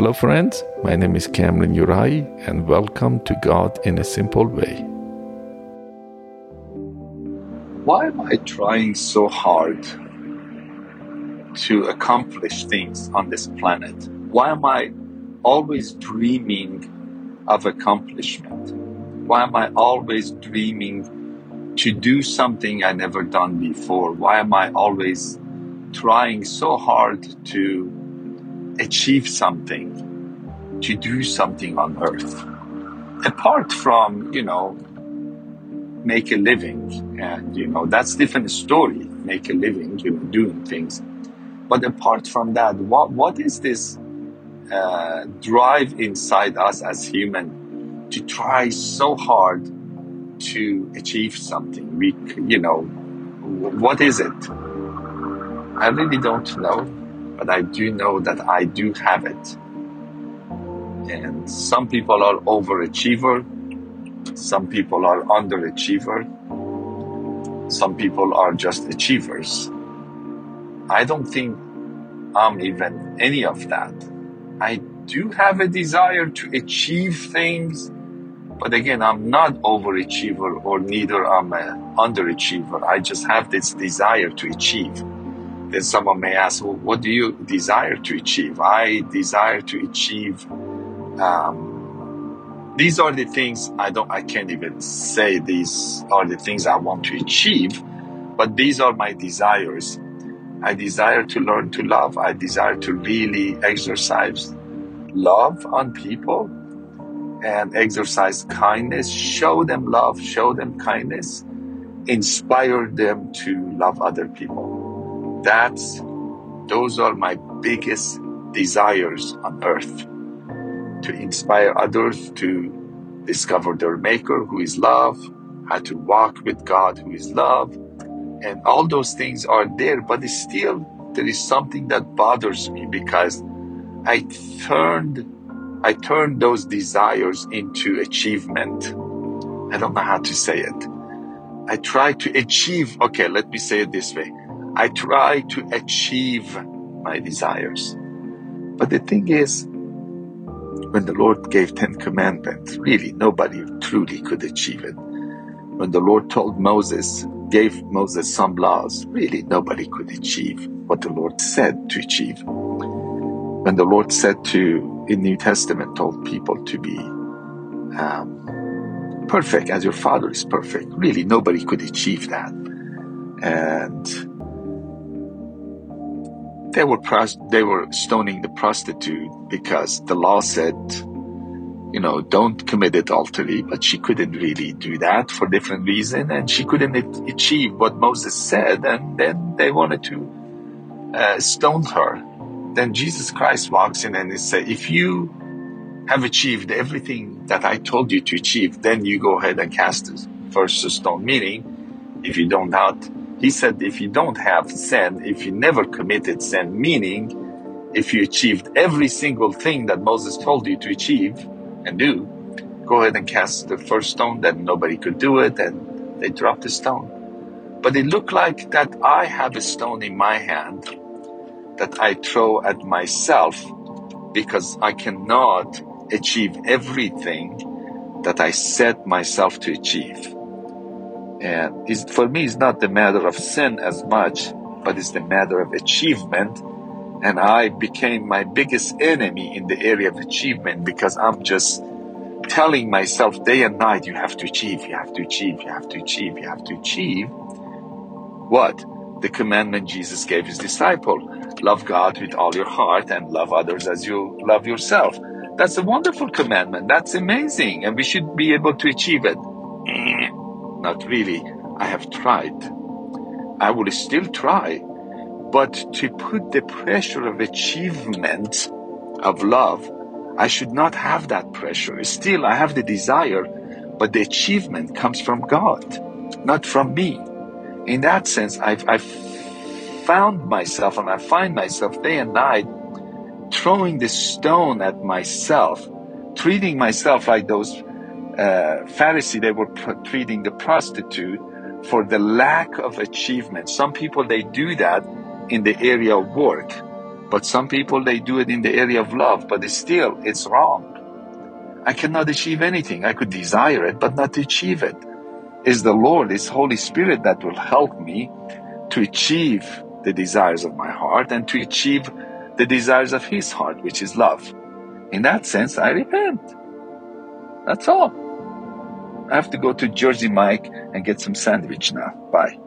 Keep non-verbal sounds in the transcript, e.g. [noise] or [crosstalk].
Hello, friends. My name is Cameron Uri, and welcome to God in a Simple Way. Why am I trying so hard to accomplish things on this planet? Why am I always dreaming of accomplishment? Why am I always dreaming to do something I never done before? Why am I always trying so hard to achieve something, to do something on earth? Apart from, you know, make a living and, you know, that's different story, make a living, you know, doing things. But apart from that, what, what is this uh, drive inside us as human to try so hard to achieve something. We, you know, what is it? I really don't know, but I do know that I do have it. And some people are overachiever, some people are underachiever, some people are just achievers. I don't think I'm even any of that. I do have a desire to achieve things, but again, I'm not overachiever or neither I'm an underachiever. I just have this desire to achieve. Then someone may ask, well, what do you desire to achieve? I desire to achieve. Um, these are the things I don't. I can't even say these are the things I want to achieve, but these are my desires I desire to learn to love. I desire to really exercise love on people and exercise kindness, show them love, show them kindness, inspire them to love other people. That's, those are my biggest desires on earth. To inspire others to discover their maker who is love, how to walk with God who is love, and all those things are there, but still there is something that bothers me because I turned I turned those desires into achievement. I don't know how to say it. I try to achieve, okay, let me say it this way. I try to achieve my desires. But the thing is, when the Lord gave Ten Commandments, really nobody truly could achieve it. When the Lord told Moses, gave Moses some laws, really nobody could achieve what the Lord said to achieve. When the Lord said to, in New Testament, told people to be um, perfect as your Father is perfect, really nobody could achieve that. And they were they were stoning the prostitute because the law said you know, don't commit adultery, but she couldn't really do that for different reason, and she couldn't achieve what Moses said, and then they wanted to uh, stone her. Then Jesus Christ walks in and he says, if you have achieved everything that I told you to achieve, then you go ahead and cast the first stone. Meaning, if you don't have, he said, if you don't have sin, if you never committed sin, meaning, if you achieved every single thing that Moses told you to achieve, and do, go ahead and cast the first stone. Then nobody could do it, and they dropped the stone. But it looked like that I have a stone in my hand that I throw at myself because I cannot achieve everything that I set myself to achieve. And for me, it's not the matter of sin as much, but it's the matter of achievement and I became my biggest enemy in the area of achievement because I'm just telling myself day and night, you have to achieve, you have to achieve, you have to achieve, you have to achieve. What? The commandment Jesus gave his disciple. Love God with all your heart and love others as you love yourself. That's a wonderful commandment. That's amazing. And we should be able to achieve it. [clears throat] Not really. I have tried. I will still try but to put the pressure of achievement of love, I should not have that pressure. Still, I have the desire, but the achievement comes from God, not from me. In that sense, I've, I've found myself and I find myself day and night throwing the stone at myself, treating myself like those uh, Pharisee, they were treating the prostitute for the lack of achievement. Some people, they do that in the area of work. But some people, they do it in the area of love, but it's still, it's wrong. I cannot achieve anything. I could desire it, but not achieve it. It's the Lord, it's Holy Spirit that will help me to achieve the desires of my heart and to achieve the desires of His heart, which is love. In that sense, I repent. That's all. I have to go to Jersey Mike and get some sandwich now. Bye.